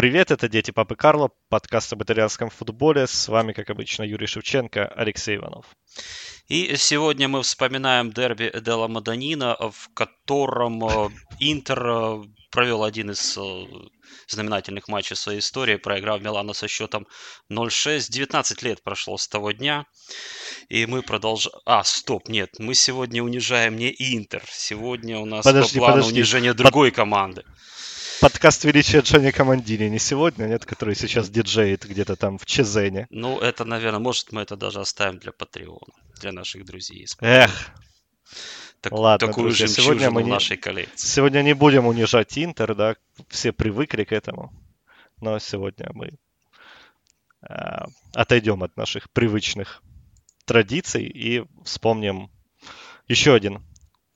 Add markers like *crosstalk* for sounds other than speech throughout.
Привет, это «Дети Папы Карло», подкаст об итальянском футболе. С вами, как обычно, Юрий Шевченко, Алексей Иванов. И сегодня мы вспоминаем дерби Эдела Маданина, в котором э, Интер э, провел один из э, знаменательных матчей своей истории, проиграв Милану со счетом 0-6. 19 лет прошло с того дня, и мы продолжаем... А, стоп, нет, мы сегодня унижаем не Интер, сегодня у нас подожди, по плану подожди. унижение другой команды подкаст величия Джонни Командини не сегодня, нет, который сейчас диджеет где-то там в Чезене. Ну, это, наверное, может, мы это даже оставим для Патреона, для наших друзей. Эх, так, Ладно, такую друзья, сегодня мы не, нашей коллекции. Сегодня не будем унижать Интер, да, все привыкли к этому. Но сегодня мы э, отойдем от наших привычных традиций и вспомним еще один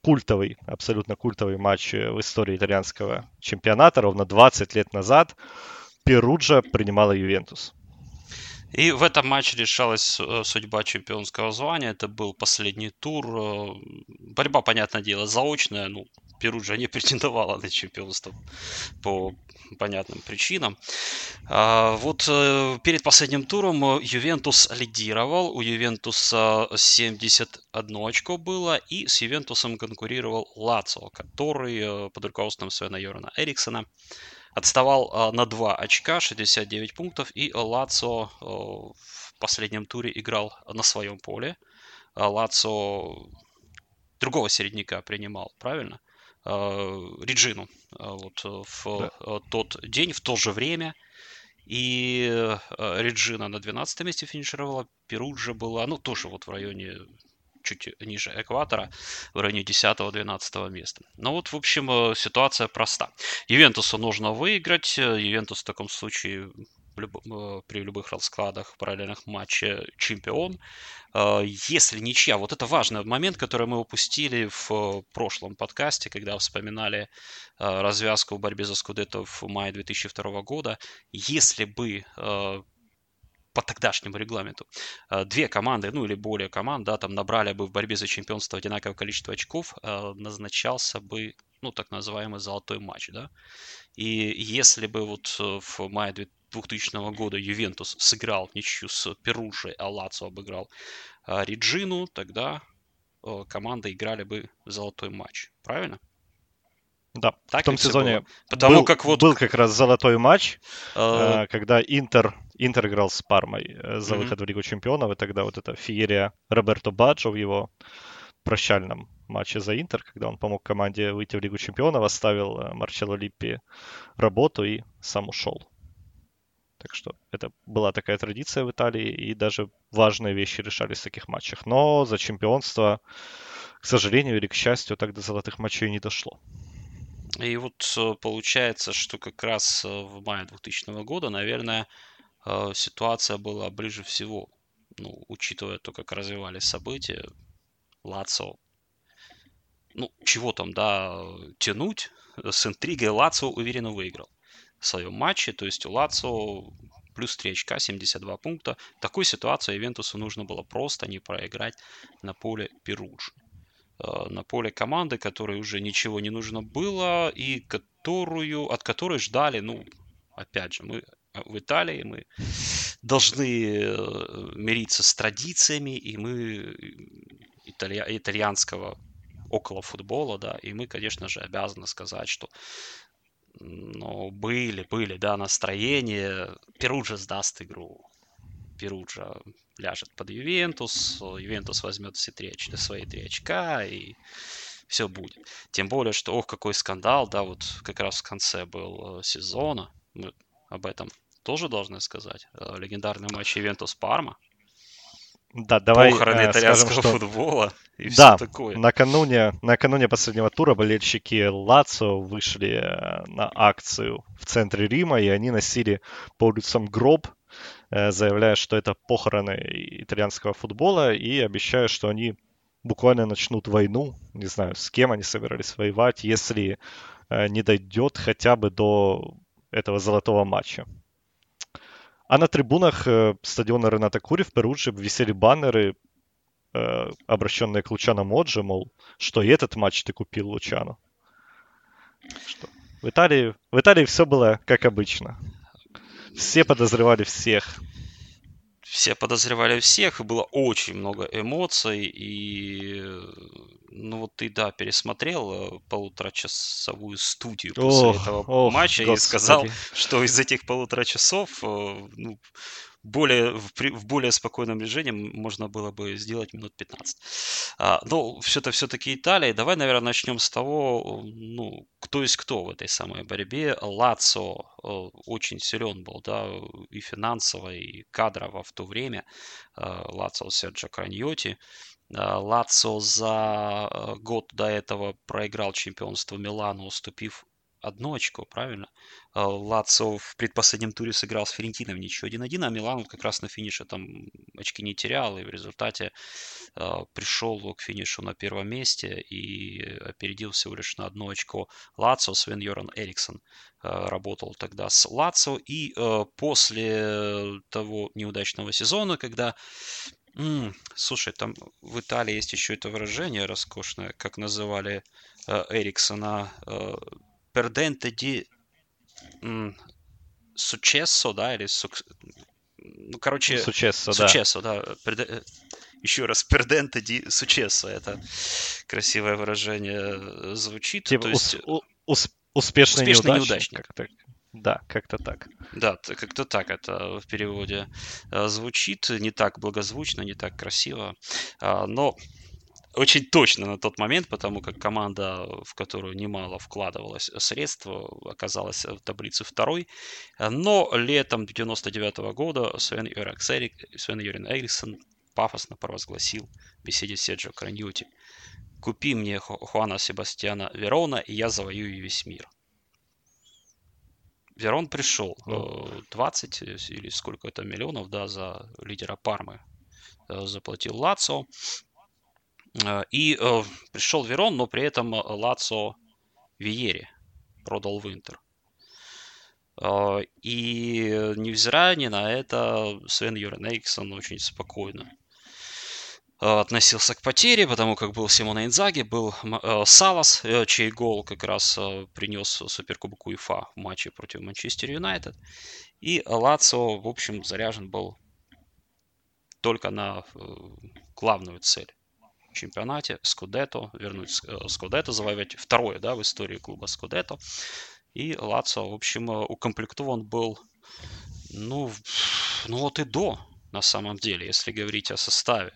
культовый, абсолютно культовый матч в истории итальянского чемпионата. Ровно 20 лет назад Перуджа принимала Ювентус. И в этом матче решалась э, судьба чемпионского звания. Это был последний тур. Э, борьба, понятное дело, заочная. Ну, Перуджа не *laughs* претендовала на чемпионство по понятным причинам. А, вот э, перед последним туром Ювентус лидировал. У Ювентуса 71 очко было. И с Ювентусом конкурировал Лацо, который под руководством Свена Йорана Эриксона отставал а, на 2 очка, 69 пунктов, и Лацо э, в последнем туре играл на своем поле. А, Лацо другого середняка принимал, правильно? А, Реджину вот в да. тот день, в то же время. И Реджина на 12 месте финишировала, Перуджа была, ну, тоже вот в районе чуть ниже экватора, в районе 10-12 места. Но вот, в общем, э, ситуация проста. Ювентусу нужно выиграть. Ювентус в таком случае э, при любых раскладах параллельных матчей чемпион. Э, если ничья, вот это важный момент, который мы упустили в прошлом подкасте, когда вспоминали развязку в борьбе за Скудетто в мае 2002 года. Если бы по тогдашнему регламенту э, две команды, ну или более команд, да, там набрали бы в борьбе за чемпионство одинаковое количество очков, э, назначался бы, ну, так называемый золотой матч, да. И если бы вот э, в мае 2000 года Ювентус сыграл ничью с Перужей, а Лацо обыграл Реджину, тогда команды играли бы в золотой матч. Правильно? Да, так в том сезоне было. Потому был, как вот... был как раз золотой матч, uh... когда Интер, Интер играл с Пармой э, за uh-huh. выход в Лигу Чемпионов, и тогда вот эта феерия Роберто Баджо в его прощальном матче за Интер, когда он помог команде выйти в Лигу Чемпионов, оставил э, Марчелло Липпи работу и сам ушел. Так что это была такая традиция в Италии, и даже важные вещи решались в таких матчах. Но за чемпионство, к сожалению или к счастью, так до золотых матчей не дошло. И вот э, получается, что как раз э, в мае 2000 года, наверное, э, ситуация была ближе всего, ну, учитывая то, как развивались события, Лацо, ну, чего там, да, тянуть, с интригой Лацо уверенно выиграл в своем матче, то есть у Лацо плюс 3 очка, 72 пункта. Такую ситуацию Ивентусу нужно было просто не проиграть на поле Перуджи. Э, на поле команды, которой уже ничего не нужно было и которую, от которой ждали, ну, опять же, мы э, в Италии, мы должны э, мириться с традициями, и мы италья, итальянского около футбола, да, и мы, конечно же, обязаны сказать, что ну, были, были, да, настроения. Перуджа сдаст игру. Перуджа ляжет под Ювентус, Ювентус возьмет все три, свои три очка и все будет. Тем более, что, ох, какой скандал, да, вот как раз в конце был э, сезона, мы об этом тоже должны сказать. Э, легендарный матч Ювентус-Парма. Да, давай Похороны э, итальянского скажем, что... футбола и да, все такое. Накануне, накануне последнего тура болельщики Лацо вышли на акцию в центре Рима, и они носили по улицам гроб Э, заявляя, что это похороны итальянского футбола, и обещая, что они буквально начнут войну, не знаю, с кем они собирались воевать, если э, не дойдет хотя бы до этого золотого матча. А на трибунах э, стадиона Рената Кури в Перудже висели баннеры, обращенные к Лучану Моджи, мол, что и этот матч ты купил Лучану. Что? В Италии, в Италии все было как обычно. Все подозревали всех все подозревали всех, и было очень много эмоций, и ну вот ты, да, пересмотрел э, полуторачасовую студию после ох, этого ох, матча господи. и сказал, что из этих полутора часов э, ну, более, в, в более спокойном режиме можно было бы сделать минут 15. А, но все-то все-таки Италия. Давай, наверное, начнем с того, ну, кто есть кто в этой самой борьбе. Лацо э, очень силен был, да, и финансово, и кадрово в то время. Э, Лацо Серджо Краньоти. Э, Лацо за год до этого проиграл чемпионство Милану, уступив одно очко, правильно? А, Лацо в предпоследнем туре сыграл с Ферентином ничего 1-1, а Милан как раз на финише там очки не терял, и в результате э, пришел к финишу на первом месте и опередил всего лишь на одно очко Лацо. Свен Йоран Эриксон э, работал тогда с Лацо, и э, после того неудачного сезона, когда М, слушай, там в Италии есть еще это выражение роскошное, как называли э, Эриксона, э, perdente di successo, да, или сук... ну, короче, successo, successo да. да. Перде... Еще раз, perdente di successo, это красивое выражение звучит. Типа то есть... ус- ус- успешный, успешный неудачник. Как-то. Да, как-то так. Да, как-то так это в переводе э, звучит. Не так благозвучно, не так красиво. А, но очень точно на тот момент, потому как команда, в которую немало вкладывалось средства, оказалась в таблице второй. Но летом 99 года Свен, Свен Юрин Эриксон пафосно провозгласил в беседе с Серджио Краньюти. «Купи мне Хуана Себастьяна Верона, и я завоюю весь мир». Верон пришел. 20 ну. э, или сколько это миллионов, да, за лидера Пармы э, заплатил Лацо. Э, и э, пришел Верон, но при этом э, Лацо Виери продал в Интер. И невзирая ни на это, Свен Юрен Эриксон очень спокойно относился к потере, потому как был Симона Инзаги, был Салас, чей гол как раз принес Суперкубок УЕФА в матче против Манчестер Юнайтед. И Лацо, в общем, заряжен был только на главную цель чемпионате, Скудетто, вернуть э, Скудетто, завоевать второе, да, в истории клуба Скудетто. И Лацо, в общем, э, укомплектован был, ну, ну вот и до, на самом деле, если говорить о составе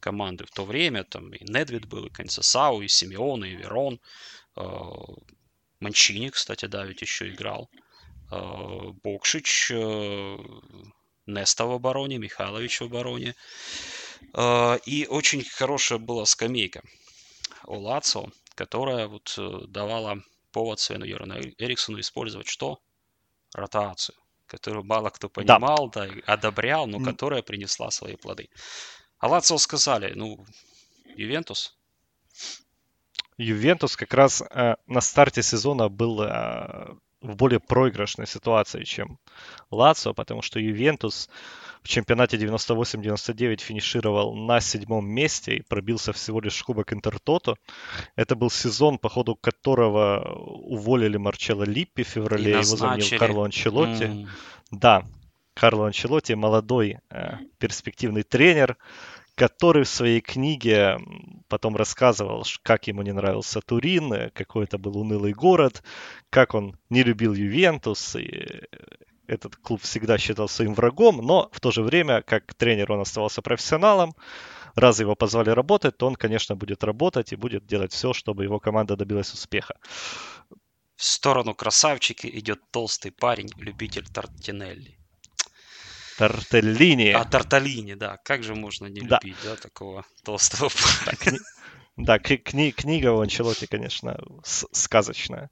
команды в то время, там и Недвид был, и Канцесау, и Симеон, и Верон, э, Манчини, кстати, да, ведь еще играл, Бокшич, Неста в обороне, Михайлович в обороне. А, и очень хорошая была скамейка у Лацо, которая вот э, давала повод Свену Йорану Эриксону использовать что? Ротацию, которую мало кто понимал, да, да одобрял, но которая принесла свои плоды. А Лацо сказали, ну, Ювентус. Ювентус как раз э, на старте сезона был э, в более проигрышной ситуации, чем Лацио, потому что Ювентус в чемпионате 98-99 финишировал на седьмом месте и пробился всего лишь в Кубок Интертото. Это был сезон, по ходу которого уволили Марчелло Липпи в феврале, его заменил Карло Анчелотти. Mm. Да, Карло Анчелотти, молодой э, перспективный тренер, который в своей книге потом рассказывал, как ему не нравился Турин, э, какой это был унылый город, как он не любил Ювентус, и этот клуб всегда считал своим врагом, но в то же время, как тренер, он оставался профессионалом. Раз его позвали работать, то он, конечно, будет работать и будет делать все, чтобы его команда добилась успеха. В сторону красавчики идет толстый парень, любитель Тартинелли. Тартеллини. А, Тарталини, да. Как же можно не да. любить, да, такого толстого *laughs* парня? Да, кни- книга у Анчелоти, конечно, сказочная.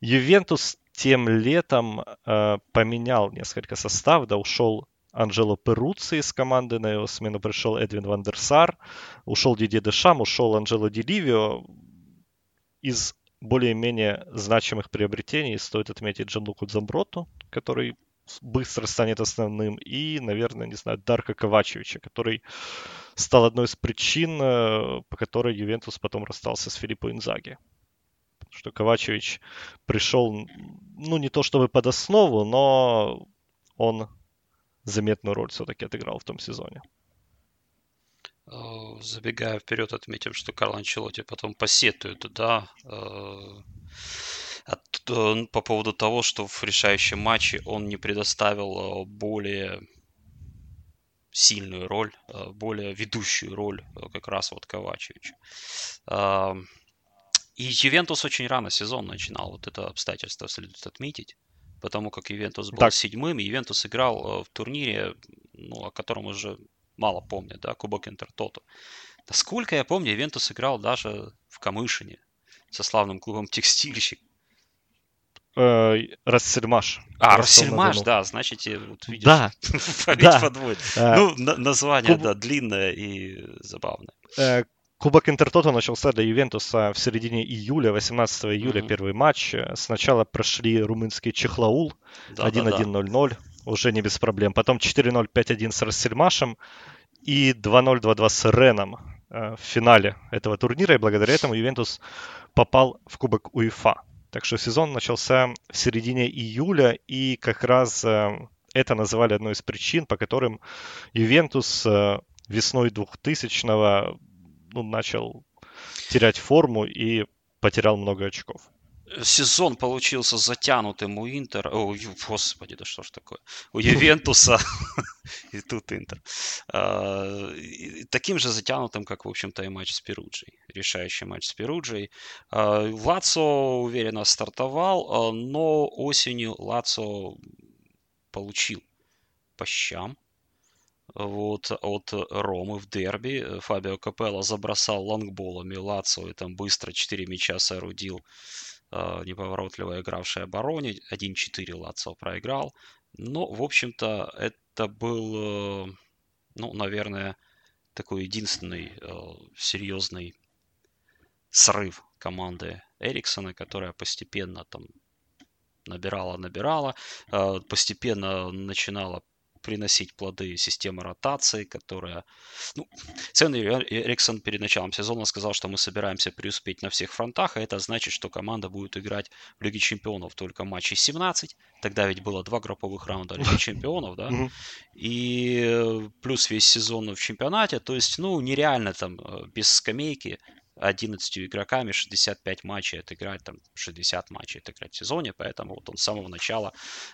Ювентус тем летом э, поменял несколько состав, да, ушел Анджело Перуци из команды, на его смену пришел Эдвин Вандерсар, ушел Диди Дешам, ушел Анджело Диливио. Из более-менее значимых приобретений стоит отметить Джанлуку Дзамброту, который быстро станет основным, и, наверное, не знаю, Дарка Ковачевича, который стал одной из причин, э, по которой Ювентус потом расстался с Филиппо Инзаги. Что Ковачевич пришел, ну, не то чтобы под основу, но он заметную роль все-таки отыграл в том сезоне. Э, забегая вперед, отметим, что Карл Анчелоти потом посетует, да, по поводу того, что в решающем матче он не предоставил более сильную роль, более ведущую роль как раз вот Ковачевичу. И Ювентус очень рано сезон начинал, вот это обстоятельство следует отметить, потому как Ювентус был так. седьмым, и Ювентус играл в турнире, ну, о котором уже мало помнят, да, Кубок Интертото. Насколько я помню, Ювентус играл даже в Камышине со славным клубом Текстильщик. Э, Рассельмаш. А, Рассельмаш, да, значит, вот видишь, да, *laughs* да. подводит. Э, ну, название, да, длинное и забавное. Кубок Интертото начался для Ювентуса в середине июля, 18 июля mm-hmm. первый матч. Сначала прошли румынский Чехлаул, да, 1-1-0-0. Да, да уже не без проблем. Потом 4-0, 5-1 с Рассельмашем и 2-0, 2-2 с Реном э, в финале этого турнира. И благодаря этому Ювентус попал в Кубок УЕФА. Так что сезон начался в середине июля, и как раз э, это называли одной из причин, по которым Ювентус э, весной 2000-го ну, начал терять форму и потерял много очков сезон получился затянутым у Интера. О, господи, да что ж такое? У Ювентуса. *laughs* И тут Интер. А, таким же затянутым, как, в общем-то, и матч с Перуджей. Решающий матч с Перуджей. А, Лацо уверенно стартовал, а, но осенью Лацо получил по щам вот, от Ромы в дерби. Фабио Капелло забросал лонгболами Лацо и там быстро 4 мяча соорудил э, неповоротливо игравший обороне. 1-4 Лацо проиграл. Но, в общем-то, это был, э, ну, наверное, такой единственный э, серьезный срыв команды Эриксона, которая постепенно там набирала, набирала, э, постепенно начинала приносить плоды системы ротации, которая... Ну, Свен Эриксон перед началом сезона сказал, что мы собираемся преуспеть на всех фронтах, а это значит, что команда будет играть в Лиге Чемпионов только матчей 17. Тогда ведь было два групповых раунда Лиги Чемпионов, да? И плюс весь сезон в чемпионате. То есть, ну, нереально там э, без скамейки 11 игроками 65 матчей отыграть, там 60 матчей отыграть в сезоне, поэтому вот он с самого начала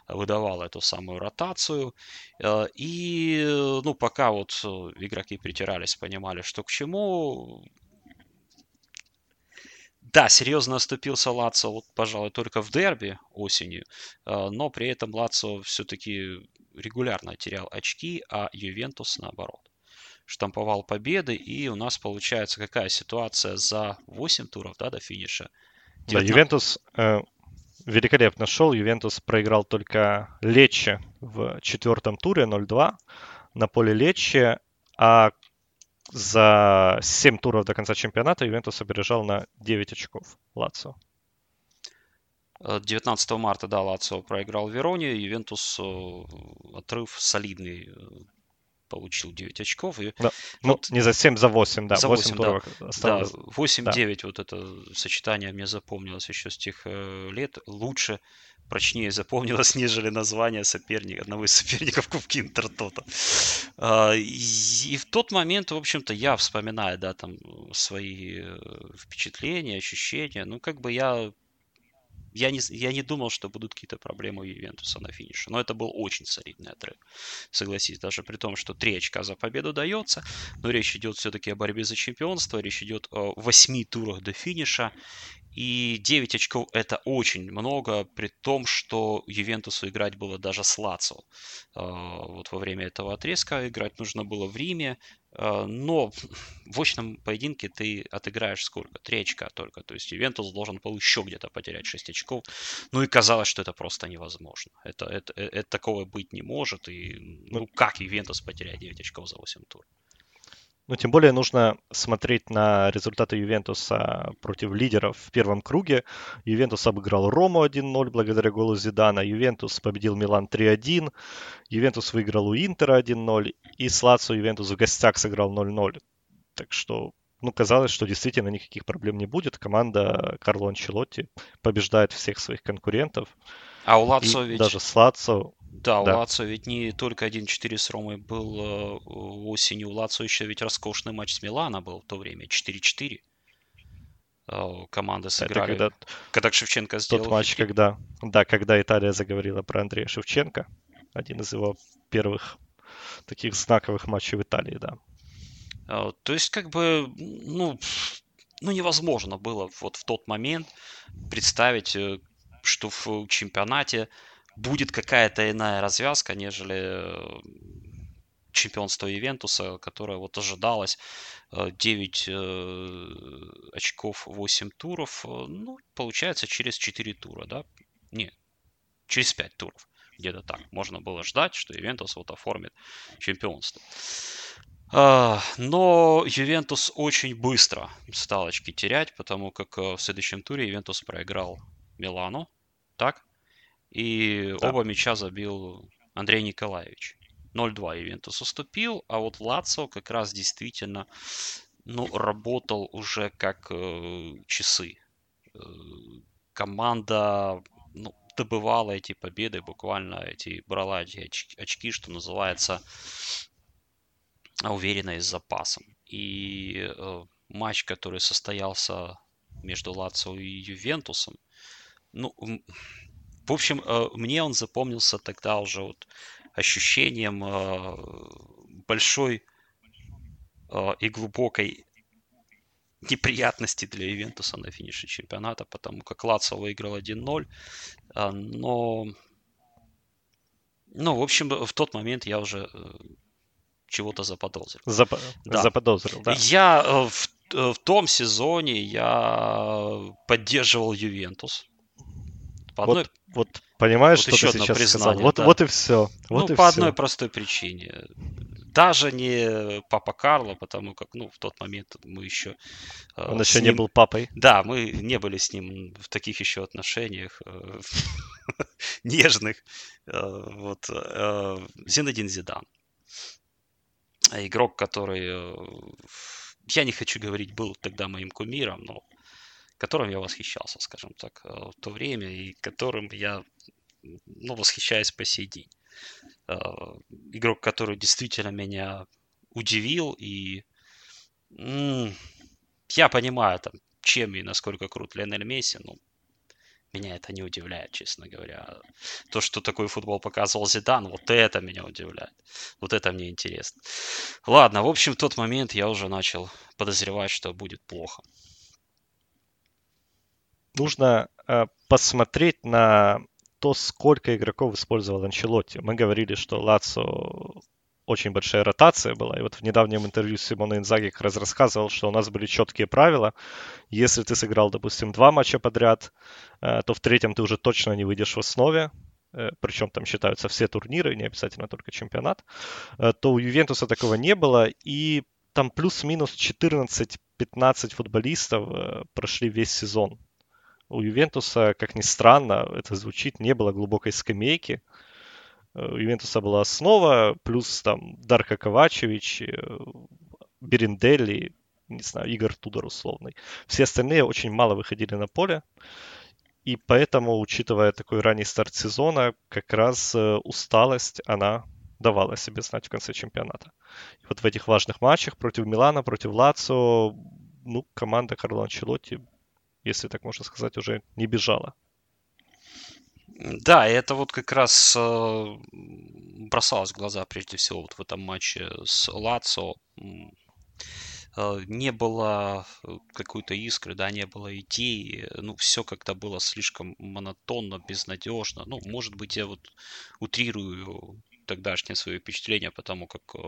выдавал эту самую ротацию. Э, и, ну, пока вот игроки притирались, понимали, что к чему, да, серьезно оступился Лацо, вот, пожалуй, только в дерби осенью, э, но при этом Лацо все-таки регулярно терял очки, а Ювентус наоборот штамповал победы, и у нас получается какая ситуация за 8 туров, да, до финиша? 19... Да, Ювентус э, великолепно шел, Ювентус проиграл только Лече в четвертом туре 0-2 на поле Лече, а за 7 туров до конца чемпионата Ювентус опережал на 9 очков Лацио. 19 марта, да, Лацио проиграл Вероне, Ювентус э, отрыв солидный получил 9 очков. И да. Ну, вот, не за 7, за 8, да. За 8, 8 туров да. осталось. Да, 8-9, да. вот это сочетание мне запомнилось еще с тех э, лет. Лучше, прочнее запомнилось, *laughs* нежели название соперника, одного из соперников *laughs* Кубки Интертота. А, и, и в тот момент, в общем-то, я вспоминаю, да, там, свои э, впечатления, ощущения. Ну, как бы я я не, я не думал, что будут какие-то проблемы у Ювентуса на финише. Но это был очень солидный отрыв. Согласись, даже при том, что 3 очка за победу дается. Но речь идет все-таки о борьбе за чемпионство. Речь идет о 8 турах до финиша. И 9 очков это очень много, при том, что Ювентусу играть было даже с Лацо. А, вот во время этого отрезка играть нужно было в Риме, а, но в очном поединке ты отыграешь сколько? 3 очка только. То есть Ювентус должен был еще где-то потерять 6 очков. Ну и казалось, что это просто невозможно. Это, это, это, это такого быть не может. И ну как Ювентус потеряет 9 очков за 8 тур? Ну, тем более нужно смотреть на результаты Ювентуса против лидеров в первом круге. Ювентус обыграл Рому 1-0 благодаря голу Зидана. Ювентус победил Милан 3-1. Ювентус выиграл у Интера 1-0. И с Лацо Ювентус в гостях сыграл 0-0. Так что, ну, казалось, что действительно никаких проблем не будет. Команда Карло Анчелотти побеждает всех своих конкурентов. А у Лацо ведь... Даже с Лацо Да, да. у Лацо ведь не только 1-4 с Ромой был э, осенью. У Лацо еще ведь роскошный матч с Милана был в то время. 4-4 э, команды сыграли. Это когда, когда Шевченко сделал... Тот матч, когда, да, когда Италия заговорила про Андрея Шевченко. Один из его первых таких знаковых матчей в Италии, да. Э, то есть, как бы, ну, ну, невозможно было вот в тот момент представить, э, что в чемпионате будет какая-то иная развязка, нежели э, чемпионство Ивентуса, которое вот ожидалось 9 очков, 8 туров, ну, получается через 4 тура, да? Не, через 5 туров. Где-то так. Можно было ждать, что Ивентус вот оформит чемпионство. А, но Ювентус очень быстро стал очки терять, потому как э, в следующем туре Ювентус проиграл Милану, так? И да. оба мяча забил Андрей Николаевич. 0-2 Ювентус уступил, а вот Лацо как раз действительно ну, работал уже как э, часы. Э, команда ну, добывала эти победы, буквально эти брала эти очки, очки что называется, уверенно и с запасом. И э, матч, который состоялся между Лацио и Ювентусом, ну, в общем, э, мне он запомнился тогда уже вот ощущением э, большой э, и глубокой неприятности для Ивентуса на финише чемпионата, потому как Лацио выиграл 1-0, э, но ну, в общем, в тот момент я уже чего-то заподозрил. Зап... Да. Заподозрил, да. Я в, в том сезоне я поддерживал Ювентус. По одной... вот, вот понимаешь, вот что ты сейчас сказал? Вот, да. вот и все. Вот ну, и по все. одной простой причине. Даже не папа Карло, потому как, ну, в тот момент мы еще... Э, Он еще ним... не был папой. Да, мы не были с ним в таких еще отношениях *laughs* нежных. Вот. Зинедин Зидан игрок, который, э, я не хочу говорить, был тогда моим кумиром, но которым я восхищался, скажем так, э, в то время, и которым я ну, восхищаюсь по сей день. Э, игрок, который действительно меня удивил, и я понимаю, там, чем и насколько крут Лионель Месси, но меня это не удивляет, честно говоря. То, что такой футбол показывал Зидан, вот это меня удивляет. Вот это мне интересно. Ладно, в общем, в тот момент я уже начал подозревать, что будет плохо. Нужно э, посмотреть на то, сколько игроков использовал Анчелотти. Мы говорили, что Лацо очень большая ротация была. И вот в недавнем интервью Симона Инзаги как раз рассказывал, что у нас были четкие правила. Если ты сыграл, допустим, два матча подряд, э, то в третьем ты уже точно не выйдешь в основе. Э, Причем там считаются все турниры, не обязательно только чемпионат. То у Ювентуса такого не было. И там плюс-минус 14-15 футболистов прошли весь сезон. У Ювентуса, как ни странно, это звучит, не было глубокой скамейки. Э, у Ювентуса была основа, плюс там Дарка Ковачевич, э, Беринделли, не знаю, Игорь Тудор условный. Все остальные очень мало выходили на поле. И поэтому, учитывая такой ранний старт сезона, как раз э, усталость, она давала себе знать в конце чемпионата. И вот в этих важных матчах против Милана, против Лацио, ну, команда Карло Анчелотти, если так можно сказать, уже не бежала. Да, и это вот как раз э, бросалось в глаза прежде всего вот в этом матче с Лацо. Э, не было какой-то искры, да, не было идеи. Ну, все как-то было слишком монотонно, безнадежно. Ну, может быть, я вот утрирую тогдашнее свое впечатление, потому как э,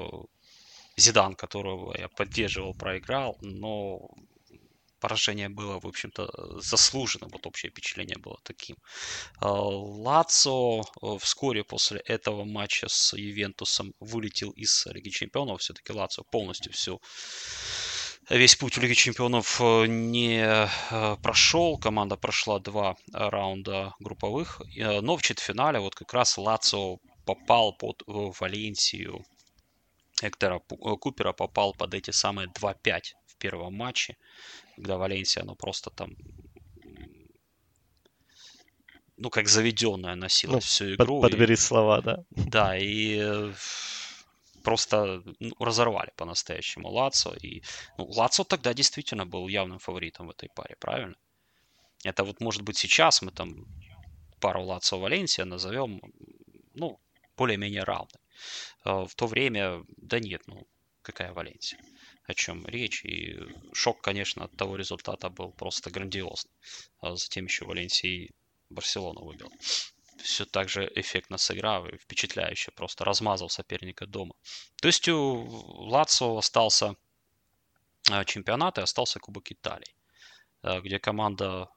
Зидан, которого я поддерживал, проиграл, но поражение было, в общем-то, заслужено. Вот общее впечатление было таким. А, Лацо э, вскоре после этого матча с Ювентусом вылетел из Лиги Чемпионов. Все-таки Лацо полностью все весь путь в Лиге Чемпионов э, не э, прошел. Команда прошла два раунда групповых. Но в четвертьфинале вот как раз Лацо попал под Валенсию. Эктора Купера попал под эти самые 2-5 в первом матче когда Валенсия, ну, просто там ну, как заведенная носилась ну, всю игру. Под, подбери и, слова, да. Да, и просто ну, разорвали по-настоящему Лацо. И ну, Лацо тогда действительно был явным фаворитом в этой паре, правильно? Это вот, может быть, сейчас мы там пару Лацо Валенсия назовем, ну, более-менее равной. А в то время, да нет, ну, какая Валенсия? О чем речь? И шок, конечно, от того результата был просто грандиозный. А затем еще Валенсия Барселону выбил. Все так же эффектно сыграл и впечатляюще просто размазал соперника дома. То есть у Лацо остался а, чемпионат и остался Кубок Италии, а, где команда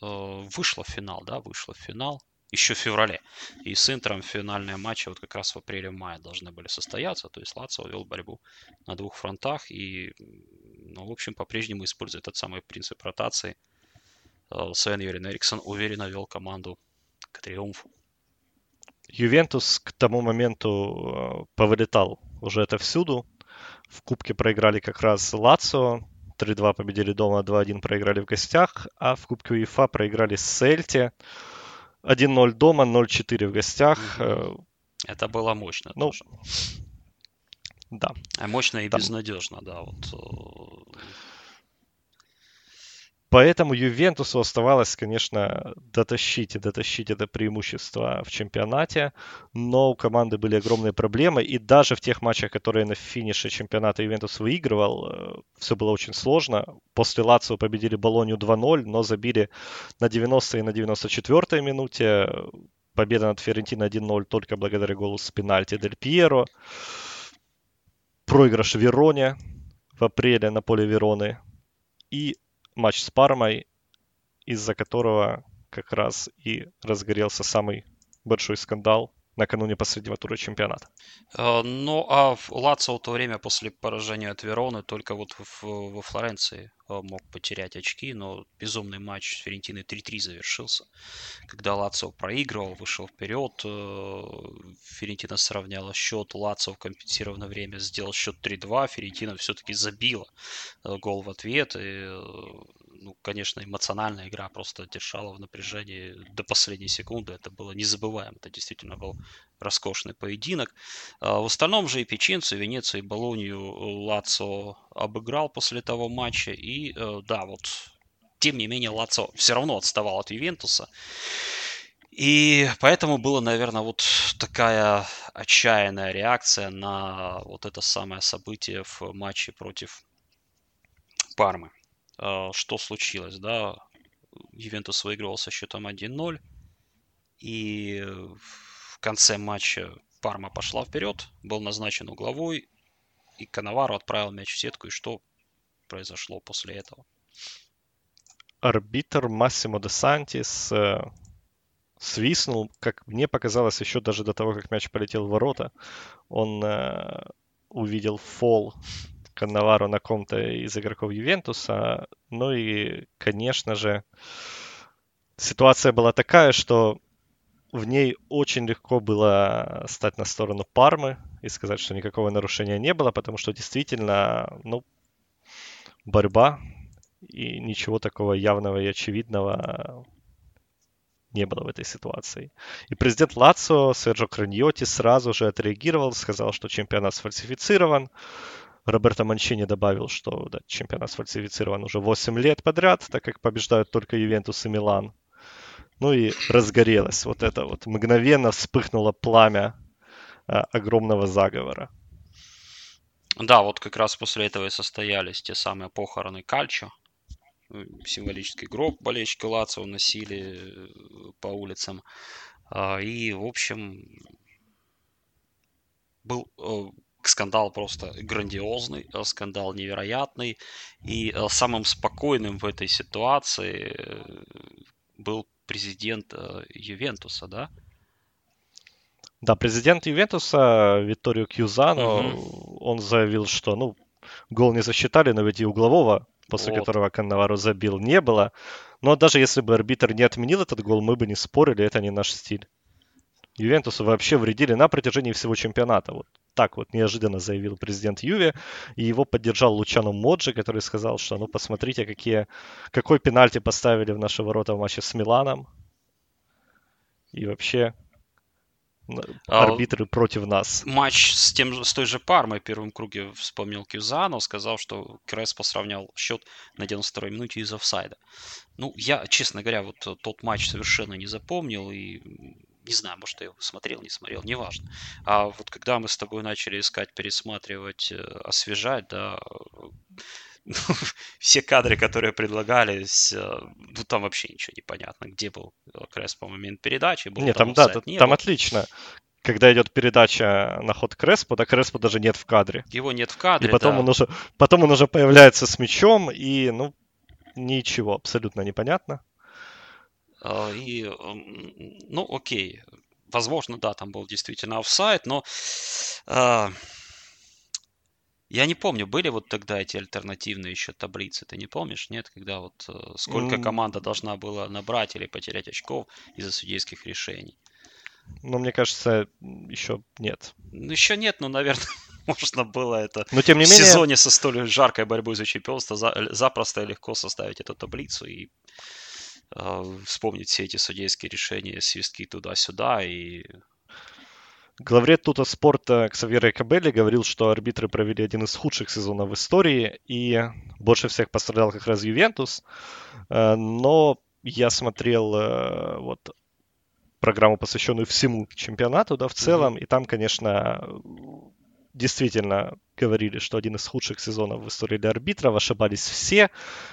вышла в финал, да, вышла в финал еще в феврале. И с Интером финальные матчи вот как раз в апреле-мае должны были состояться. То есть Лацио вел борьбу на двух фронтах и, ну, в общем, по-прежнему использует этот самый принцип ротации – Э, Свен Юрин Эриксон уверенно вел команду к триумфу. Ювентус к тому моменту э, повылетал уже это всюду. В Кубке проиграли как раз Лацио. 3-2 победили дома, 2-1 проиграли в гостях. А в Кубке УЕФА проиграли Сельте. 1-0 дома, 0-4 в гостях. Э, это было мощно ну, тоже. Да. А мощно и Там... безнадежно, да. Вот Поэтому Ювентусу оставалось, конечно, дотащить и дотащить это преимущество в чемпионате, но у команды были огромные проблемы, и даже в тех матчах, которые на финише чемпионата Ювентус выигрывал, э, все было очень сложно. После Лацио победили Болонию 2-0, но забили на 90 и на 94 минуте. Победа над Ферентино 1-0 только благодаря голу с пенальти Дель Пьеро. Проигрыш Вероне в апреле на поле Вероны. И матч с Пармой, из-за которого как раз и разгорелся самый большой скандал накануне последнего тура чемпионата. Э, ну, а Лацио в то время после поражения от Вероны только вот в, во Флоренции э, мог потерять очки, но безумный матч с Ферентиной 3-3 завершился. Когда Лацио проигрывал, вышел вперед, э, Ферентина сравняла счет, Лацио в компенсированное время сделал счет 3-2, Ферентина все-таки забила гол в ответ, и ну, конечно, эмоциональная игра просто держала в напряжении до последней секунды. Это было незабываемо. Это действительно был роскошный поединок. А в остальном же и Печенцу, и Венецию, и Болонию Лацо обыграл после того матча. И э, да, вот тем не менее Лацо все равно отставал от Ювентуса. И поэтому было, наверное, вот такая отчаянная реакция на вот это самое событие в матче против Пармы. А, что случилось, да, Ювентус выигрывал со счетом 1-0, и в конце матча Парма пошла вперед, был назначен угловой, и Канавару отправил мяч в сетку, и что произошло после этого? Арбитр Массимо де Сантис э, свистнул, как мне показалось, еще даже до того, как мяч полетел в ворота. Он э, увидел фол Каннавару на ком-то из игроков Ювентуса. Ну и, конечно же, ситуация была такая, что в ней очень легко было стать на сторону Пармы и сказать, что никакого нарушения не было, потому что действительно, ну, борьба и ничего такого явного и очевидного не было в этой ситуации. И президент Лацио Серджо Краньоти сразу же отреагировал, сказал, что чемпионат сфальсифицирован, Роберто Манчини добавил, что да, чемпионат сфальсифицирован уже 8 лет подряд, так как побеждают только Ювентус и Милан. Ну и разгорелось вот это вот. Мгновенно вспыхнуло пламя а, огромного заговора. Да, вот как раз после этого и состоялись те самые похороны Кальчо. Символический гроб болельщики Лацио носили э, по улицам. А, и, в общем, был э, скандал просто грандиозный, э, скандал невероятный. И э, самым спокойным в этой ситуации э, был президент Ювентуса, да? Да, президент Ювентуса Витторио Кьюзано, угу. он заявил, что, ну, гол не засчитали, но ведь и углового, после вот. которого Каннавару забил, не было. Но даже если бы арбитр не отменил этот гол, мы бы не спорили, это не наш стиль. Ювентусу вообще вредили на протяжении всего чемпионата. Вот так вот неожиданно заявил президент Юве, и его поддержал Лучано Моджи, который сказал, что ну посмотрите, какие, какой пенальти поставили в наши ворота в матче с Миланом. И вообще а, арбитры против нас. Матч с, тем, с той же Пармой в первом круге вспомнил Кюзано, сказал, что Креспо сравнял счет на 92-й минуте из офсайда. Ну, я, честно говоря, вот тот матч совершенно не запомнил и не знаю, может, я его смотрел, не смотрел, неважно. А вот когда мы с тобой начали искать, пересматривать, э, освежать, да, *laughs* все кадры, которые предлагались, э, ну там вообще ничего не понятно, где был Кресс по момент передачи. Был нет, там, да, не там был. отлично. Когда идет передача на ход Креспо, да Креспо даже нет в кадре. Его нет в кадре, И потом, да. он, уже, потом он уже появляется с мячом, и, ну, ничего, абсолютно непонятно. А, и, ну, окей, возможно, да, там был действительно офсайд, но а, я не помню, были вот тогда эти альтернативные еще таблицы, ты не помнишь, нет? Когда вот э, сколько команда должна была набрать или потерять очков из-за судейских решений? Ну, мне кажется, еще нет. Ну, еще нет, но, наверное, *laughs* можно было это но, тем не в менее... сезоне со столь жаркой борьбой за чемпионство за, запросто и легко составить эту таблицу и э, вспомнить все эти судейские решения, свистки туда-сюда и Главред Тута спорта Ксавьер Кабелли говорил, что арбитры провели один из худших сезонов в истории, и больше всех пострадал как раз Ювентус. Э, но я смотрел э, вот программу, посвященную всему чемпионату, да, в целом, mm-hmm. и там, конечно, действительно говорили, что один из худших сезонов в истории для арбитров. Ошибались все,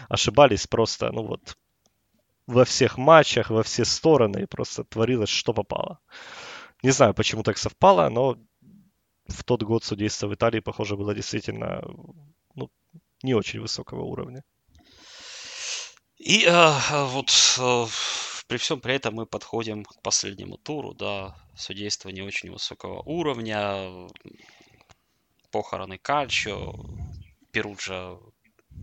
ошибались просто, ну вот, во всех матчах, во все стороны, и просто творилось, что попало. Не знаю, почему так совпало, но в тот год судейство в Италии, похоже, было действительно ну, не очень высокого уровня. И э, вот э, при всем при этом мы подходим к последнему туру, да, судейство не очень высокого уровня, похороны Кальчо, Перуджа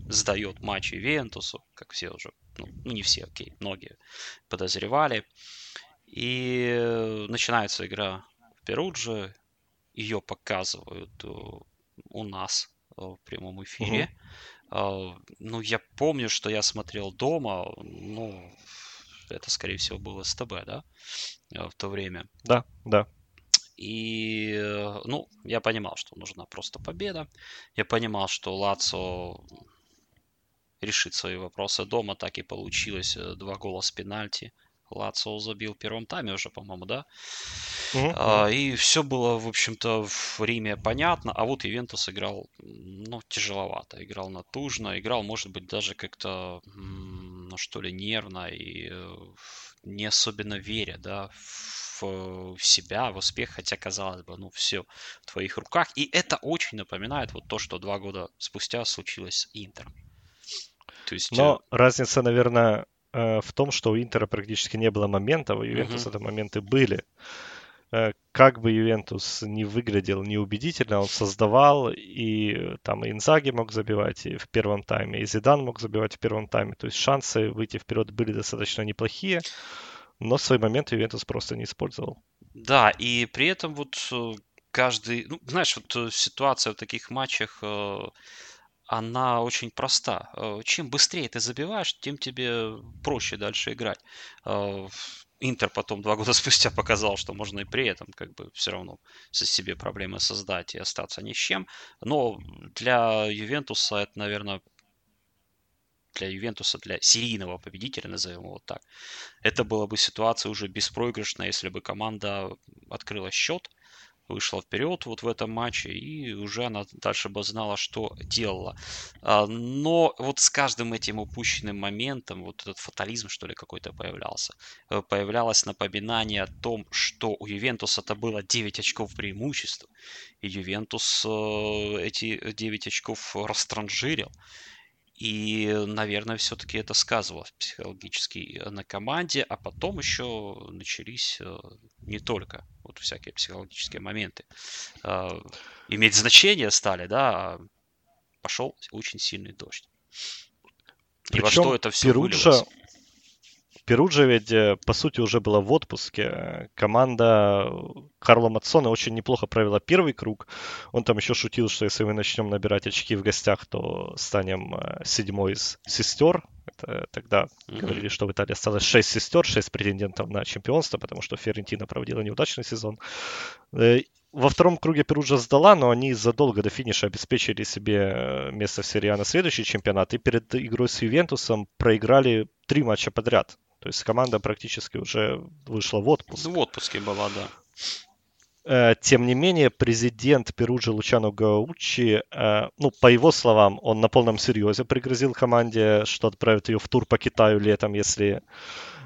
сдает матч Ивентусу, как все уже, ну, не все, окей, многие подозревали. И э, начинается игра в Перудже. Ее показывают э, у нас э, в прямом эфире. Угу. Ну, я помню, что я смотрел дома. Ну, это, скорее всего, было СТБ, да? В то время. Да, да. И, ну, я понимал, что нужна просто победа. Я понимал, что Лацо решит свои вопросы дома. Так и получилось. Два гола с пенальти. Лацо забил в первом тайме уже, по-моему, да? Uh-huh. А, и все было, в общем-то, в Риме понятно. А вот Ивентус играл, ну, тяжеловато. Играл натужно. Играл, может быть, даже как-то, ну, что ли, нервно и э, не особенно веря, да, в, в себя, в успех, хотя, казалось бы, ну, все в твоих руках. И это очень напоминает вот то, что два года спустя случилось с Интером. То есть... Но э, разница, наверное, Э, в том, что у Интера практически не было моментов, а у Ювентуса mm-hmm. моменты были. Э, как бы Ювентус не выглядел неубедительно, он создавал, и там и Инзаги мог забивать и в первом тайме, и Зидан мог забивать в первом тайме. То есть шансы выйти вперед были достаточно неплохие, но свой момент Ювентус просто не использовал. Да, и при этом вот каждый, ну, знаешь, вот ситуация в таких матчах она очень проста. Э, чем быстрее ты забиваешь, тем тебе проще дальше играть. Э, Интер потом два *laughs* года спустя показал, что можно и при этом как бы все равно со себе проблемы создать и остаться ни с чем. Но для Ювентуса это, наверное, для Ювентуса, для серийного победителя, назовем его так, это была бы ситуация уже беспроигрышная, если бы команда открыла счет, вышла вперед вот в этом матче, и уже она дальше бы знала, что делала. А, но вот с каждым этим упущенным моментом, вот этот фатализм, что ли, какой-то появлялся, э, появлялось напоминание о том, что у Ювентуса это было 9 очков преимущества, и Ювентус э, эти 9 очков растранжирил. И, наверное, все-таки это сказывалось психологически на команде, а потом еще начались э, не только вот всякие психологические моменты. А, иметь значение стали, да, а пошел очень сильный дождь. Причем И во что это все Перуджа, вылилось? Перуджа ведь, э, по сути, уже была в отпуске. Команда Карла Матсона очень неплохо провела первый круг. Он там еще шутил, что если мы начнем набирать очки в гостях, то станем э, седьмой из сестер. Это тогда mm-hmm. говорили, что в Италии осталось шесть сестер, шесть претендентов на чемпионство, потому что Ферентина проводила неудачный сезон. Э, во втором круге Перуджа сдала, но они задолго до финиша обеспечили себе место в серии А на следующий чемпионат. И перед игрой с Ювентусом проиграли три матча подряд. То есть команда практически уже вышла в отпуск. В отпуске была, да. Э, тем не менее, президент Перуджи Лучано Гаучи, э, ну, по его словам, он на полном серьезе пригрозил команде, что отправит ее в тур по Китаю летом, если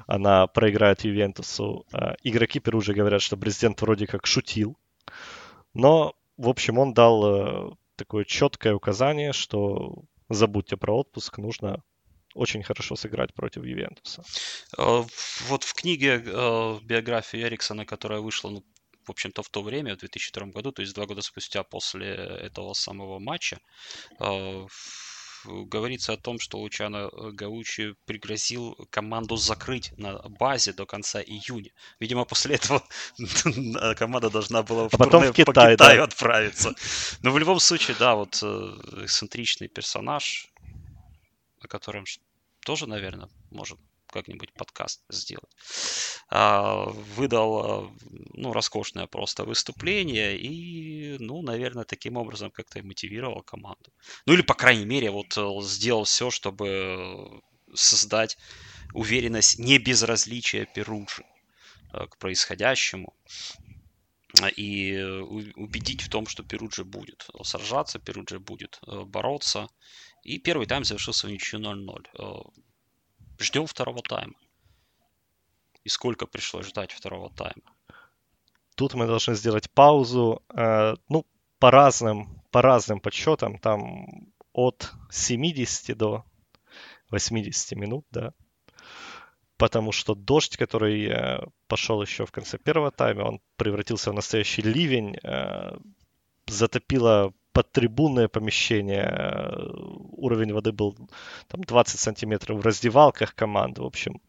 она проиграет Ювентусу. Э, игроки Перуджи говорят, что президент вроде как шутил. Но, в общем, он дал такое четкое указание, что забудьте про отпуск, нужно очень хорошо сыграть против Ювентуса. Вот в книге биографии Эриксона, которая вышла ну, в общем-то, в то время, в 2002 году, то есть два года спустя после этого самого матча, э, говорится о том, что Лучано Гаучи пригрозил команду закрыть на базе до конца июня. Видимо, после этого *laughs* команда должна была в а потом в Китай, по Китаю да. отправиться. Но в любом случае, да, вот э, эксцентричный персонаж, о котором тоже, наверное, может как-нибудь подкаст сделать. А, выдал, а, ну, роскошное просто выступление и, ну, наверное, таким образом как-то и мотивировал команду. Ну, или, по крайней мере, вот э, сделал все, чтобы создать уверенность не безразличия Перуджи э, к происходящему и убедить в том, что Перуджи будет сражаться, Перуджи будет э, бороться. И первый тайм завершился в ничью 0-0. Ждем второго тайма. И сколько пришлось ждать второго тайма? Тут мы должны сделать паузу. Э, ну, по разным, по разным подсчетам, там от 70 до 80 минут, да. Потому что дождь, который э, пошел еще в конце первого тайма, он превратился в настоящий ливень, э, затопило подтрибунное помещение. Э, уровень воды был там 20 сантиметров в раздевалках команды. В общем,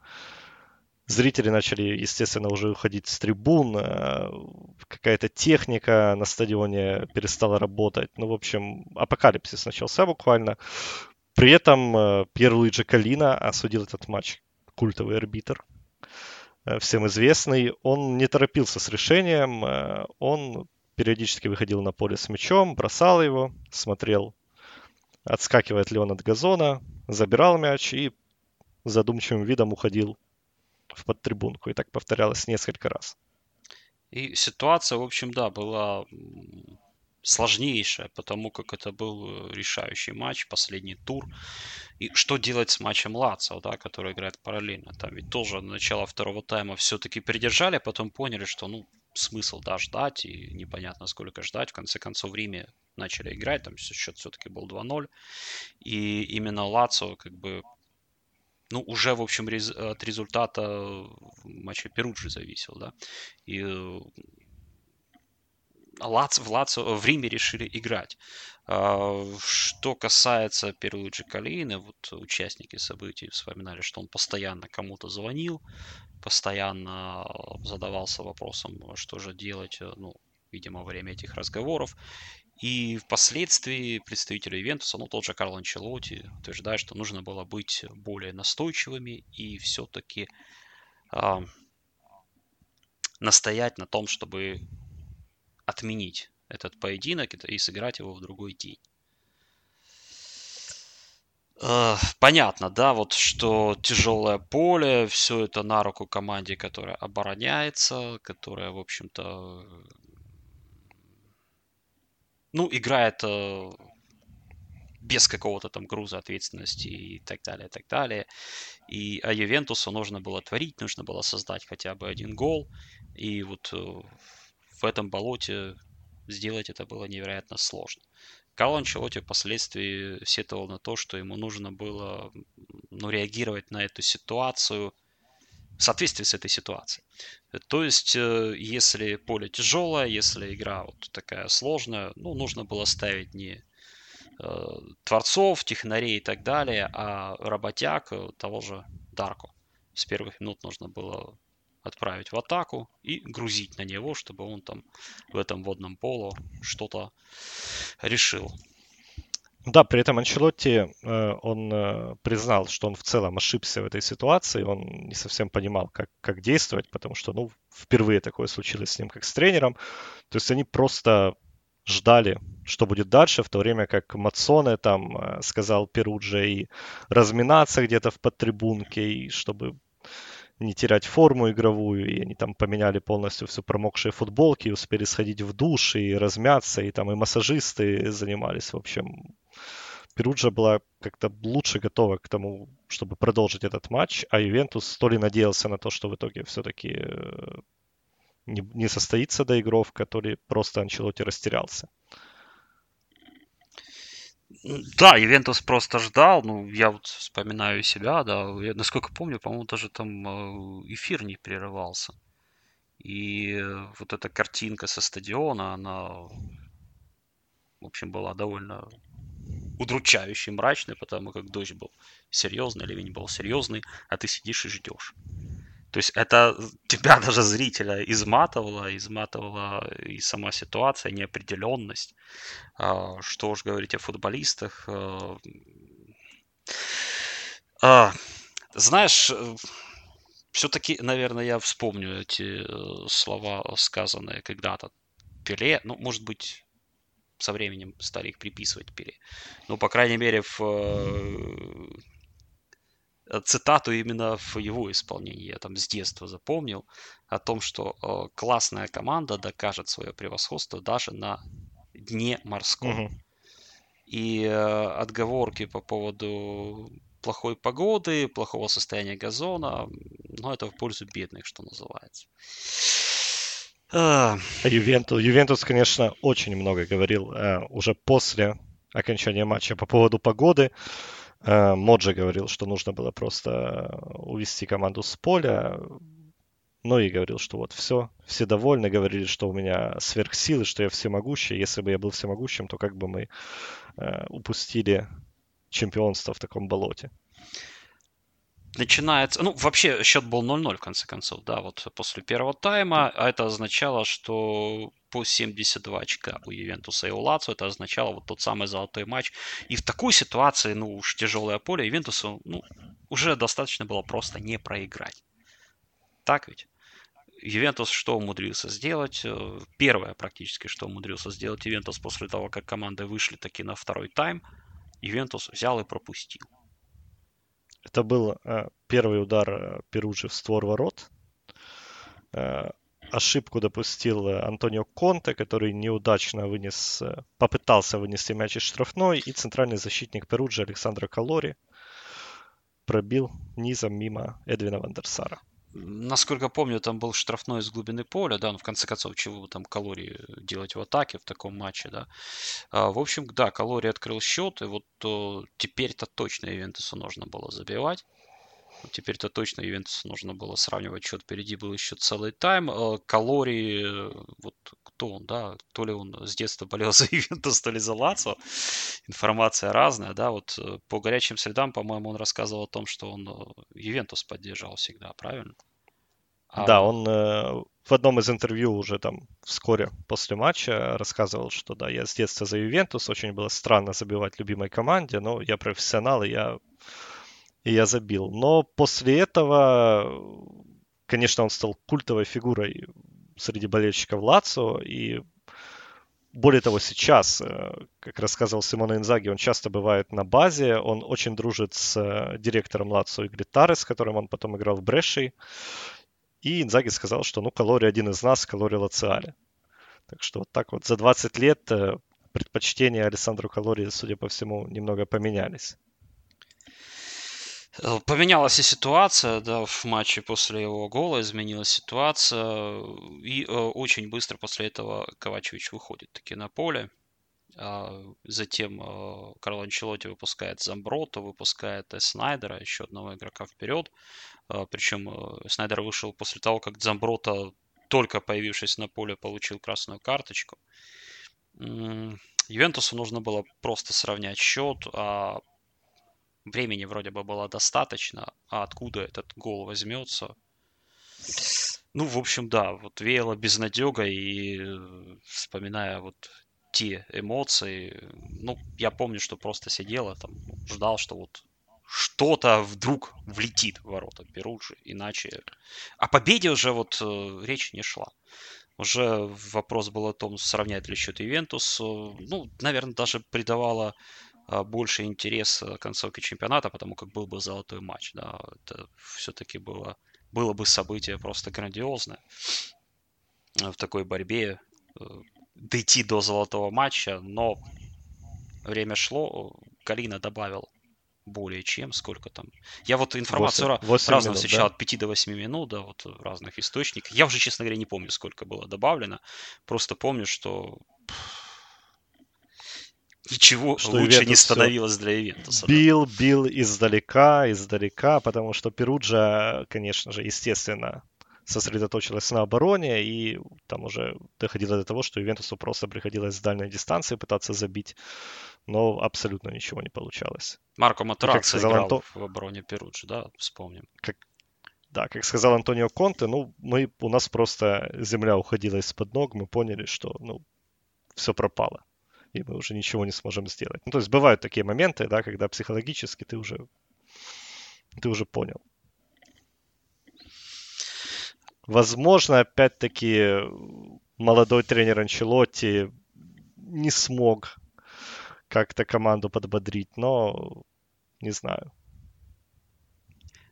зрители начали, естественно, уже уходить с трибун. Э, какая-то техника на стадионе перестала работать. Ну, в общем, апокалипсис начался буквально. При этом э, Пьер Луиджи Калина осудил этот матч культовый арбитр, всем известный. Он не торопился с решением, он периодически выходил на поле с мячом, бросал его, смотрел, отскакивает ли он от газона, забирал мяч и задумчивым видом уходил в подтрибунку. И так повторялось несколько раз. И ситуация, в общем, да, была сложнейшая, потому как это был решающий матч, последний тур. И что делать с матчем Лацио, да, который играет параллельно? Там ведь тоже начало второго тайма все-таки придержали, а потом поняли, что ну смысл, да, ждать, и непонятно, сколько ждать. В конце концов, в Риме начали играть, там счет все-таки был 2-0. И именно Лацо, как бы, ну, уже, в общем, рез, от результата матча Перуджи зависел, да. И Лац, в, Лацо, в Риме решили играть. А, что касается Перлуиджи Калины, вот участники событий вспоминали, что он постоянно кому-то звонил, постоянно задавался вопросом, что же делать, э, ну, видимо, во время этих разговоров. И впоследствии представители Ивентуса, ну, тот же Карло Анчелоти, утверждает, что нужно было быть более настойчивыми и все-таки э, настоять на том, чтобы отменить этот поединок и сыграть его в другой день. Понятно, да, вот что тяжелое поле, все это на руку команде, которая обороняется, которая, в общем-то, ну, играет э, без какого-то там груза ответственности и так далее, и так далее. И а Ювентусу нужно было творить, нужно было создать хотя бы один гол. И вот э, в этом болоте сделать это было невероятно сложно. Карло Анчелотти впоследствии сетовал на то, что ему нужно было ну, реагировать на эту ситуацию в соответствии с этой ситуацией. То есть, э, если поле тяжелое, если игра вот такая сложная, ну, нужно было ставить не э, творцов, технарей и так далее, а работяг э, того же Дарко. с первых минут нужно было отправить в атаку и грузить на него, чтобы он там в этом водном поло что-то решил. Да, при этом Анчелотти, э, он э, признал, что он в целом ошибся в этой ситуации, он не совсем понимал, как, как действовать, потому что, ну, впервые такое случилось с ним, как с тренером. То есть они просто ждали, что будет дальше, в то время как Мацоне там э, сказал Перудже и разминаться где-то в подтрибунке, и чтобы не терять форму игровую, и они там поменяли полностью все промокшие футболки, успели сходить в душ и размяться, и там и массажисты занимались. В общем, Перуджа была как-то лучше готова к тому, чтобы продолжить этот матч, а Ювентус то ли надеялся на то, что в итоге все-таки э, не, не состоится доигровка, то ли просто Анчелоти растерялся. Да, Ивентус просто ждал. Ну, я вот вспоминаю себя, да. Я, насколько помню, по-моему, даже там э, эфир не прерывался. И вот эта картинка со стадиона, она, в общем, была довольно удручающей, мрачной, потому как дождь был серьезный, ливень был серьезный, а ты сидишь и ждешь. То есть это *laughs* тебя даже зрителя изматывало, изматывала и сама ситуация, неопределенность. А, что уж говорить о футболистах. А, а, знаешь, все-таки, наверное, я вспомню эти э, слова, сказанные когда-то Пеле. Ну, может быть, со временем стали их приписывать Пеле. Ну, по крайней мере, в э, Э, цитату именно в его исполнении. Я там с детства запомнил о том, что э, классная команда докажет свое превосходство даже на дне морском. Угу. И э, отговорки по поводу плохой погоды, плохого состояния газона, ну, это в пользу бедных, что называется. А Ювентус, Ювентус, конечно, очень много говорил э, уже после окончания матча по поводу погоды. Э, Моджи говорил, что нужно было просто увести команду с поля. Ну и говорил, что вот все, все довольны, говорили, что у меня сверхсилы, что я всемогущий. Если бы я был всемогущим, то как бы мы э, упустили чемпионство в таком болоте начинается... Ну, вообще, счет был 0-0, в конце концов, да, вот после первого тайма. А это означало, что по 72 очка у Ювентуса и у Лацо. Это означало вот тот самый золотой матч. И в такой ситуации, ну уж тяжелое поле, Ювентусу ну, уже достаточно было просто не проиграть. Так ведь? Ювентус что умудрился сделать? Э, первое практически, что умудрился сделать Ювентус после того, как команды вышли таки на второй тайм, Ювентус взял и пропустил. Это был э, первый удар э, Перуджи в створ ворот. Э, ошибку допустил Антонио Конте, который неудачно вынес, попытался вынести мяч из штрафной, и центральный защитник Перуджи Александра Калори пробил низом мимо Эдвина Вандерсара. Насколько помню, там был штрафной из глубины поля, да, но в конце концов, чего там калории делать в атаке в таком матче, да. А, в общем, да, калорий открыл счет, и вот то, теперь-то точно Ивентусу нужно было забивать. Теперь-то точно Ювентусу нужно было сравнивать счет. Впереди был еще целый тайм. А, калории, вот кто он, да, то ли он с детства болел *laughs* за Ювентус, то ли за Лацо. Информация разная, да, вот э, по горячим следам, по-моему, он рассказывал о том, что он э, Ювентус поддержал всегда, правильно? А... Да, он э, в одном из интервью уже там вскоре после матча рассказывал, что да, я с детства за Ювентус, очень было странно забивать любимой команде, но я профессионал, и я, и я забил. Но после этого, конечно, он стал культовой фигурой среди болельщиков Лацо. И более того, сейчас, э, как рассказывал Симона Инзаги, он часто бывает на базе, он очень дружит с э, директором Лацо Игри Таре, с которым он потом играл в Бреши. И Инзаги сказал, что ну, Калори один из нас, Калори Лациале. Так что вот так вот за 20 лет э, предпочтения Александру Калори, судя по всему, немного поменялись. Э, поменялась и ситуация, да, в матче после его гола изменилась ситуация. И э, очень быстро после этого Ковачевич выходит таки на поле. А затем э, Карл Анчелотти выпускает Замброто, выпускает Снайдера, еще одного игрока вперед. Э, причем э, Снайдер вышел после того, как Замброто, только появившись на поле, получил красную карточку. Ювентусу нужно было просто сравнять счет, а времени вроде бы было достаточно, а откуда этот гол возьмется? Ну, в общем, да, вот веяло безнадега, и э, вспоминая вот те эмоции, ну, я помню, что просто сидел, там, ждал, что вот что-то вдруг влетит в ворота Перуджи, иначе... О победе уже вот э, речь не шла. Уже вопрос был о том, сравнять ли счет Ивентус. Ну, наверное, даже придавало больше интерес концовке чемпионата, потому как был бы золотой матч. Да, это все-таки было, было бы событие просто грандиозное в такой борьбе э, дойти до золотого матча, но время шло, Галина добавил более чем, сколько там. Я вот информацию 8, 8 разную встречал да? от 5 до 8 минут, да, вот в разных источниках. Я уже, честно говоря, не помню, сколько было добавлено. Просто помню, что ничего что лучше Ивентус не становилось для Ивентуса. Бил, да. бил издалека, издалека, потому что Перуджа, конечно же, естественно, сосредоточилась на обороне, и там уже доходило до того, что Ивентусу просто приходилось с дальней дистанции пытаться забить, но абсолютно ничего не получалось. Марко Матеракс играл Анто... в обороне Перуджи, да, вспомним. Как, да, как сказал Антонио Конте, ну, мы, у нас просто земля уходила из-под ног, мы поняли, что, ну, все пропало, и мы уже ничего не сможем сделать. Ну, то есть бывают такие моменты, да, когда психологически ты уже, ты уже понял. Возможно, опять-таки, молодой тренер Анчелотти не смог как-то команду подбодрить, но не знаю.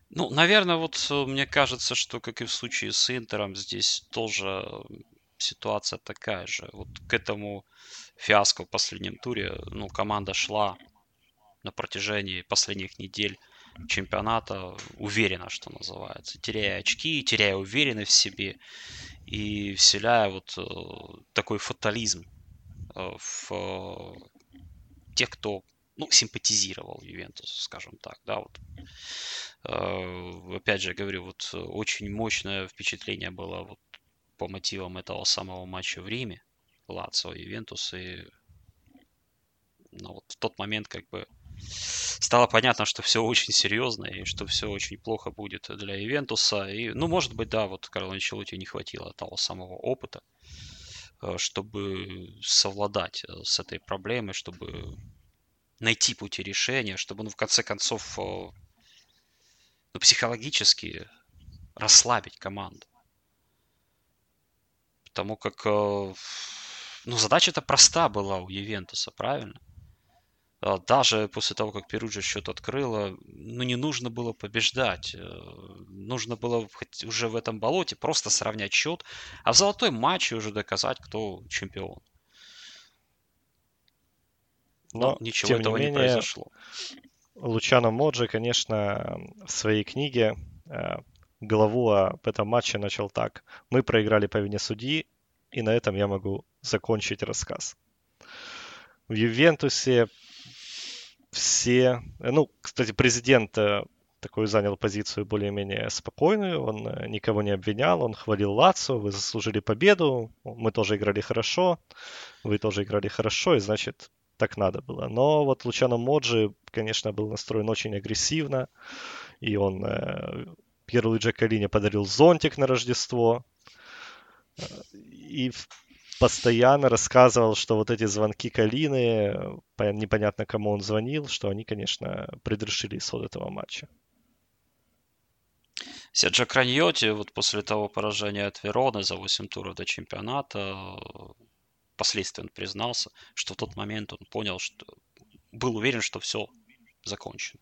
Ну, наверное, вот э, мне кажется, что, как и в случае с Интером, здесь тоже ситуация такая же. Вот к этому фиаско в последнем туре, ну, команда шла на протяжении последних недель чемпионата уверенно, что называется, теряя очки, теряя уверенность в себе и вселяя вот э, такой фатализм э, в э, тех, кто ну, симпатизировал Ювентусу, скажем так, да, вот. Опять же, говорю, вот очень мощное впечатление было вот по мотивам этого самого матча в Риме, Лацио, Ювентус, и ну, вот в тот момент как бы стало понятно, что все очень серьезно и что все очень плохо будет для Ивентуса. И, ну, может быть, да, вот Карло Анчелотти не хватило того самого опыта, э, чтобы совладать э, с этой проблемой, чтобы найти пути решения, чтобы, ну, в конце концов, э, ну, психологически расслабить команду. Потому как, ну, задача-то проста была у Ювентуса, правильно? А, даже после того, как Перуджа счет открыла, ну, не нужно было побеждать. Э, нужно было уже в этом болоте просто сравнять счет, а в золотой матче уже доказать, кто чемпион. Но, Но ничего тем этого не, менее, не произошло. Лучано Моджи, конечно, в своей книге главу об этом матче начал так. Мы проиграли по вине судьи, и на этом я могу закончить рассказ. В Ювентусе все... Ну, кстати, президент э, такой занял позицию более-менее спокойную, он э, никого не обвинял, он хвалил Лацо, вы заслужили победу, мы тоже играли хорошо, вы тоже играли хорошо, и значит, так надо было. Но вот Лучано Моджи, конечно, был настроен очень агрессивно, и он э, Пьеру Джакалине подарил зонтик на Рождество, и постоянно рассказывал, что вот эти звонки Калины, непонятно кому он звонил, что они, конечно, предрешили исход этого матча. Серджо Краньоти вот после того поражения от Вероны за 8 туров до чемпионата впоследствии он признался, что в тот момент он понял, что был уверен, что все закончено.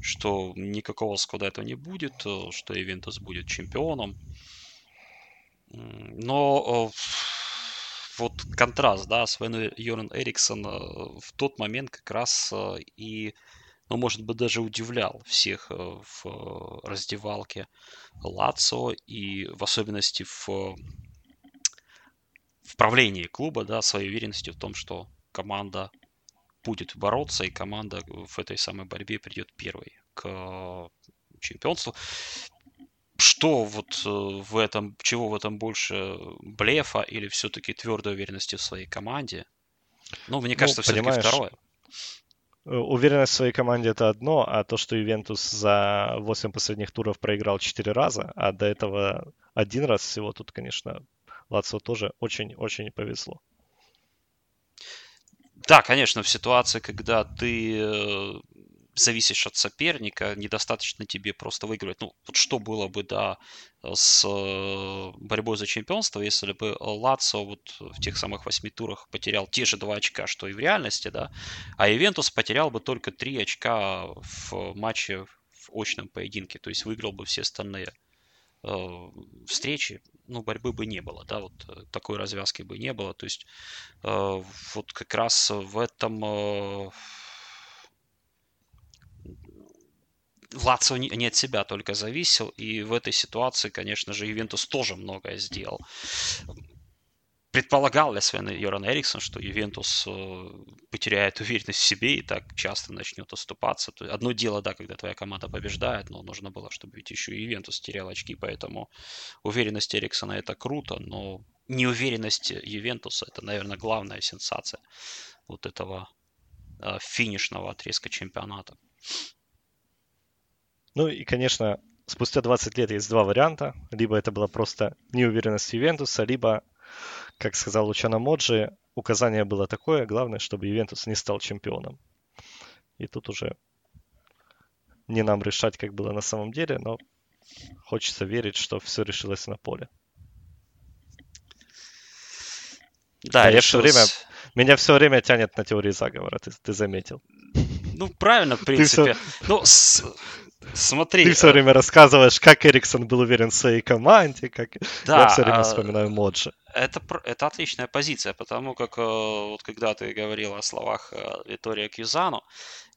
Что никакого скуда этого не будет, что Ивентус будет чемпионом. Но вот контраст, да, Свен Йорн Эриксон э, в тот момент как раз э, и, ну, может быть, даже удивлял всех э, в раздевалке Лацо и в особенности в, в правлении клуба, да, своей уверенностью в том, что команда будет бороться, и команда в этой самой борьбе придет первой к чемпионству что вот э, в этом, чего в этом больше блефа или все-таки твердой уверенности в своей команде? Ну, мне кажется, ну, все-таки второе. уверенность в своей команде это одно, а то, что Ювентус за 8 последних туров проиграл 4 раза, а до этого один раз всего, тут, конечно, Лацио тоже очень-очень повезло. Да, конечно, в ситуации, когда ты э, зависишь от соперника, недостаточно тебе просто выигрывать. Ну, вот что было бы, да, с э, борьбой за чемпионство, если бы Лацо вот в тех самых восьми турах потерял те же два очка, что и в реальности, да, а Ивентус потерял бы только три очка в матче в очном поединке, то есть выиграл бы все остальные встречи, ну, борьбы бы не было, да, вот э, такой развязки бы не было, то есть э, вот как раз в этом э, Лацио не, от себя только зависел, и в этой ситуации, конечно же, Ювентус тоже многое сделал. Предполагал ли Свен Йоран Эриксон, что Ювентус э, потеряет уверенность в себе и так часто начнет оступаться? То одно дело, да, когда твоя команда побеждает, но нужно было, чтобы ведь еще и Ювентус терял очки, поэтому уверенность Эриксона это круто, но неуверенность Ювентуса это, наверное, главная сенсация вот этого э, финишного отрезка чемпионата. Ну и, конечно, спустя 20 лет есть два варианта. Либо это была просто неуверенность Ювентуса, либо, как сказал Лучано Моджи, указание было такое, главное, чтобы Ювентус не стал чемпионом. И тут уже не нам решать, как было на самом деле, но хочется верить, что все решилось на поле. Да, я все время, меня все время тянет на теории заговора, ты, ты заметил. Ну, правильно, в принципе. Все... Ну, с... Смотри. Ты все а время рассказываешь, как Эриксон был уверен в своей команде, как да, я все время а... вспоминаю Моджи. Это, это отличная позиция, потому как э, вот когда ты говорил о словах э, Витория Кьюзано,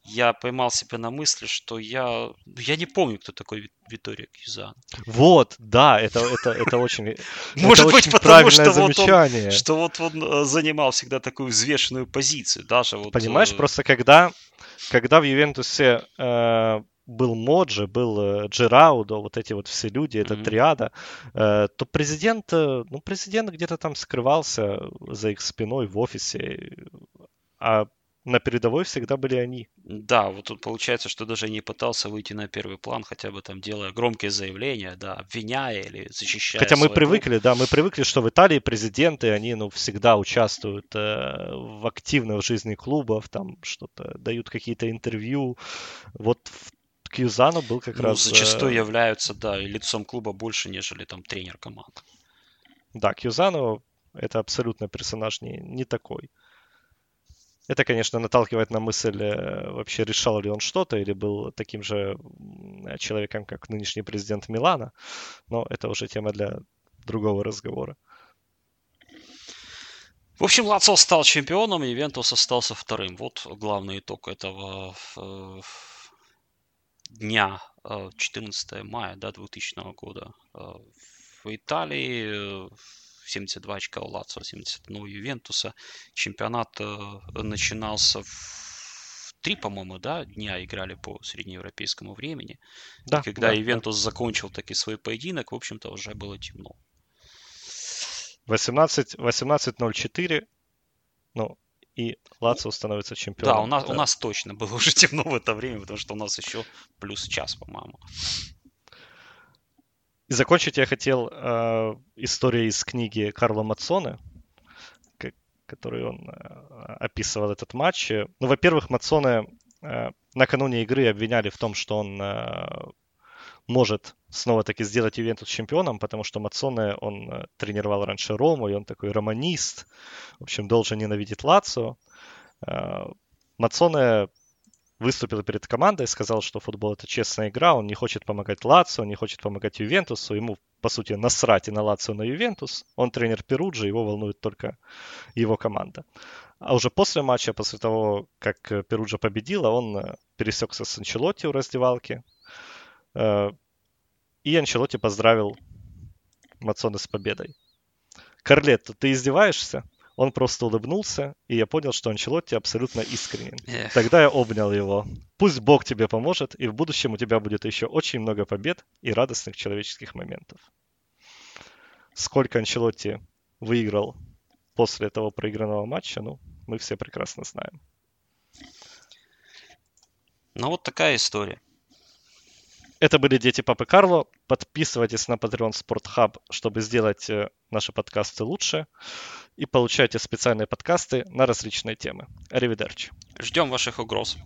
я поймал себя на мысли, что я, я не помню, кто такой Витория Кьюзан. Вот, да, это, это, это очень *laughs* Может быть, потому что вот, он, что вот он э, занимал всегда такую взвешенную позицию. Даже вот, Понимаешь, просто когда, когда в Ювентусе э, был Моджи, был э, Джераудо, вот эти вот все люди, эта mm-hmm. триада, э, то президент, э, ну, президент где-то там скрывался за их спиной в офисе, а на передовой всегда были они. Да, вот тут получается, что даже не пытался выйти на первый план, хотя бы там делая громкие заявления, да, обвиняя или защищая. Хотя мы привыкли, группу. да, мы привыкли, что в Италии президенты, они, ну, всегда участвуют э, в активно в жизни клубов, там что-то дают какие-то интервью. Вот в Кьюзану был как ну, раз... Зачастую э... являются, да, и лицом клуба больше, нежели там тренер команды. Да, Кьюзану это абсолютно персонаж не, не такой. Это, конечно, наталкивает на мысль, э, вообще решал ли он что-то или был таким же человеком, как нынешний президент Милана. Но это уже тема для другого разговора. В общем, Лацо стал чемпионом, и Вентус остался вторым. Вот главный итог этого э, дня 14 э, мая да, 2000 года э, в Италии. 72 очка у Лацио, 71 у Ювентуса. Чемпионат э, начинался в три, по-моему, да, дня играли по среднеевропейскому времени. Да, и когда да, Ювентус да. закончил таки свой поединок, в общем-то, уже было темно. 18, 18.04, ну, и Лацио становится чемпионом. Да, у нас, да. у нас точно было уже *laughs* темно в это время, потому что у нас еще плюс час, по-моему. И закончить я хотел э, историей из книги Карла Мацоне, который он э, описывал этот матч. Ну, во-первых, Мацоне э, накануне игры обвиняли в том, что он э, может снова-таки сделать Ювентус чемпионом, потому что Мацоне, он э, тренировал раньше Рому, и он такой романист, в общем, должен ненавидеть Лацио. Э, Мацоне выступил перед командой, сказал, что футбол это честная игра, он не хочет помогать Лацио, не хочет помогать Ювентусу, ему, по сути, насрать и на Лацио, на Ювентус. Он тренер Перуджи, его волнует только его команда. А уже после матча, после того, как Перуджа победила, он э, пересекся с Анчелотти у раздевалки, Э, и Анчелоти поздравил Мацоне с победой. Карлетто, ты издеваешься? Он просто улыбнулся, и я понял, что Анчелотти абсолютно искренен. Эх. Тогда я обнял его. Пусть Бог тебе поможет, и в будущем у тебя будет еще очень много побед и радостных человеческих моментов. Сколько Анчелотти выиграл после того проигранного матча, ну, мы все прекрасно знаем. Ну, вот такая история. Это были Дети Папы Карло. Подписывайтесь на Patreon Sport Hub, чтобы сделать э, наши подкасты лучше. И получайте специальные подкасты на различные темы. Аривидерчи. Ждем ваших угроз.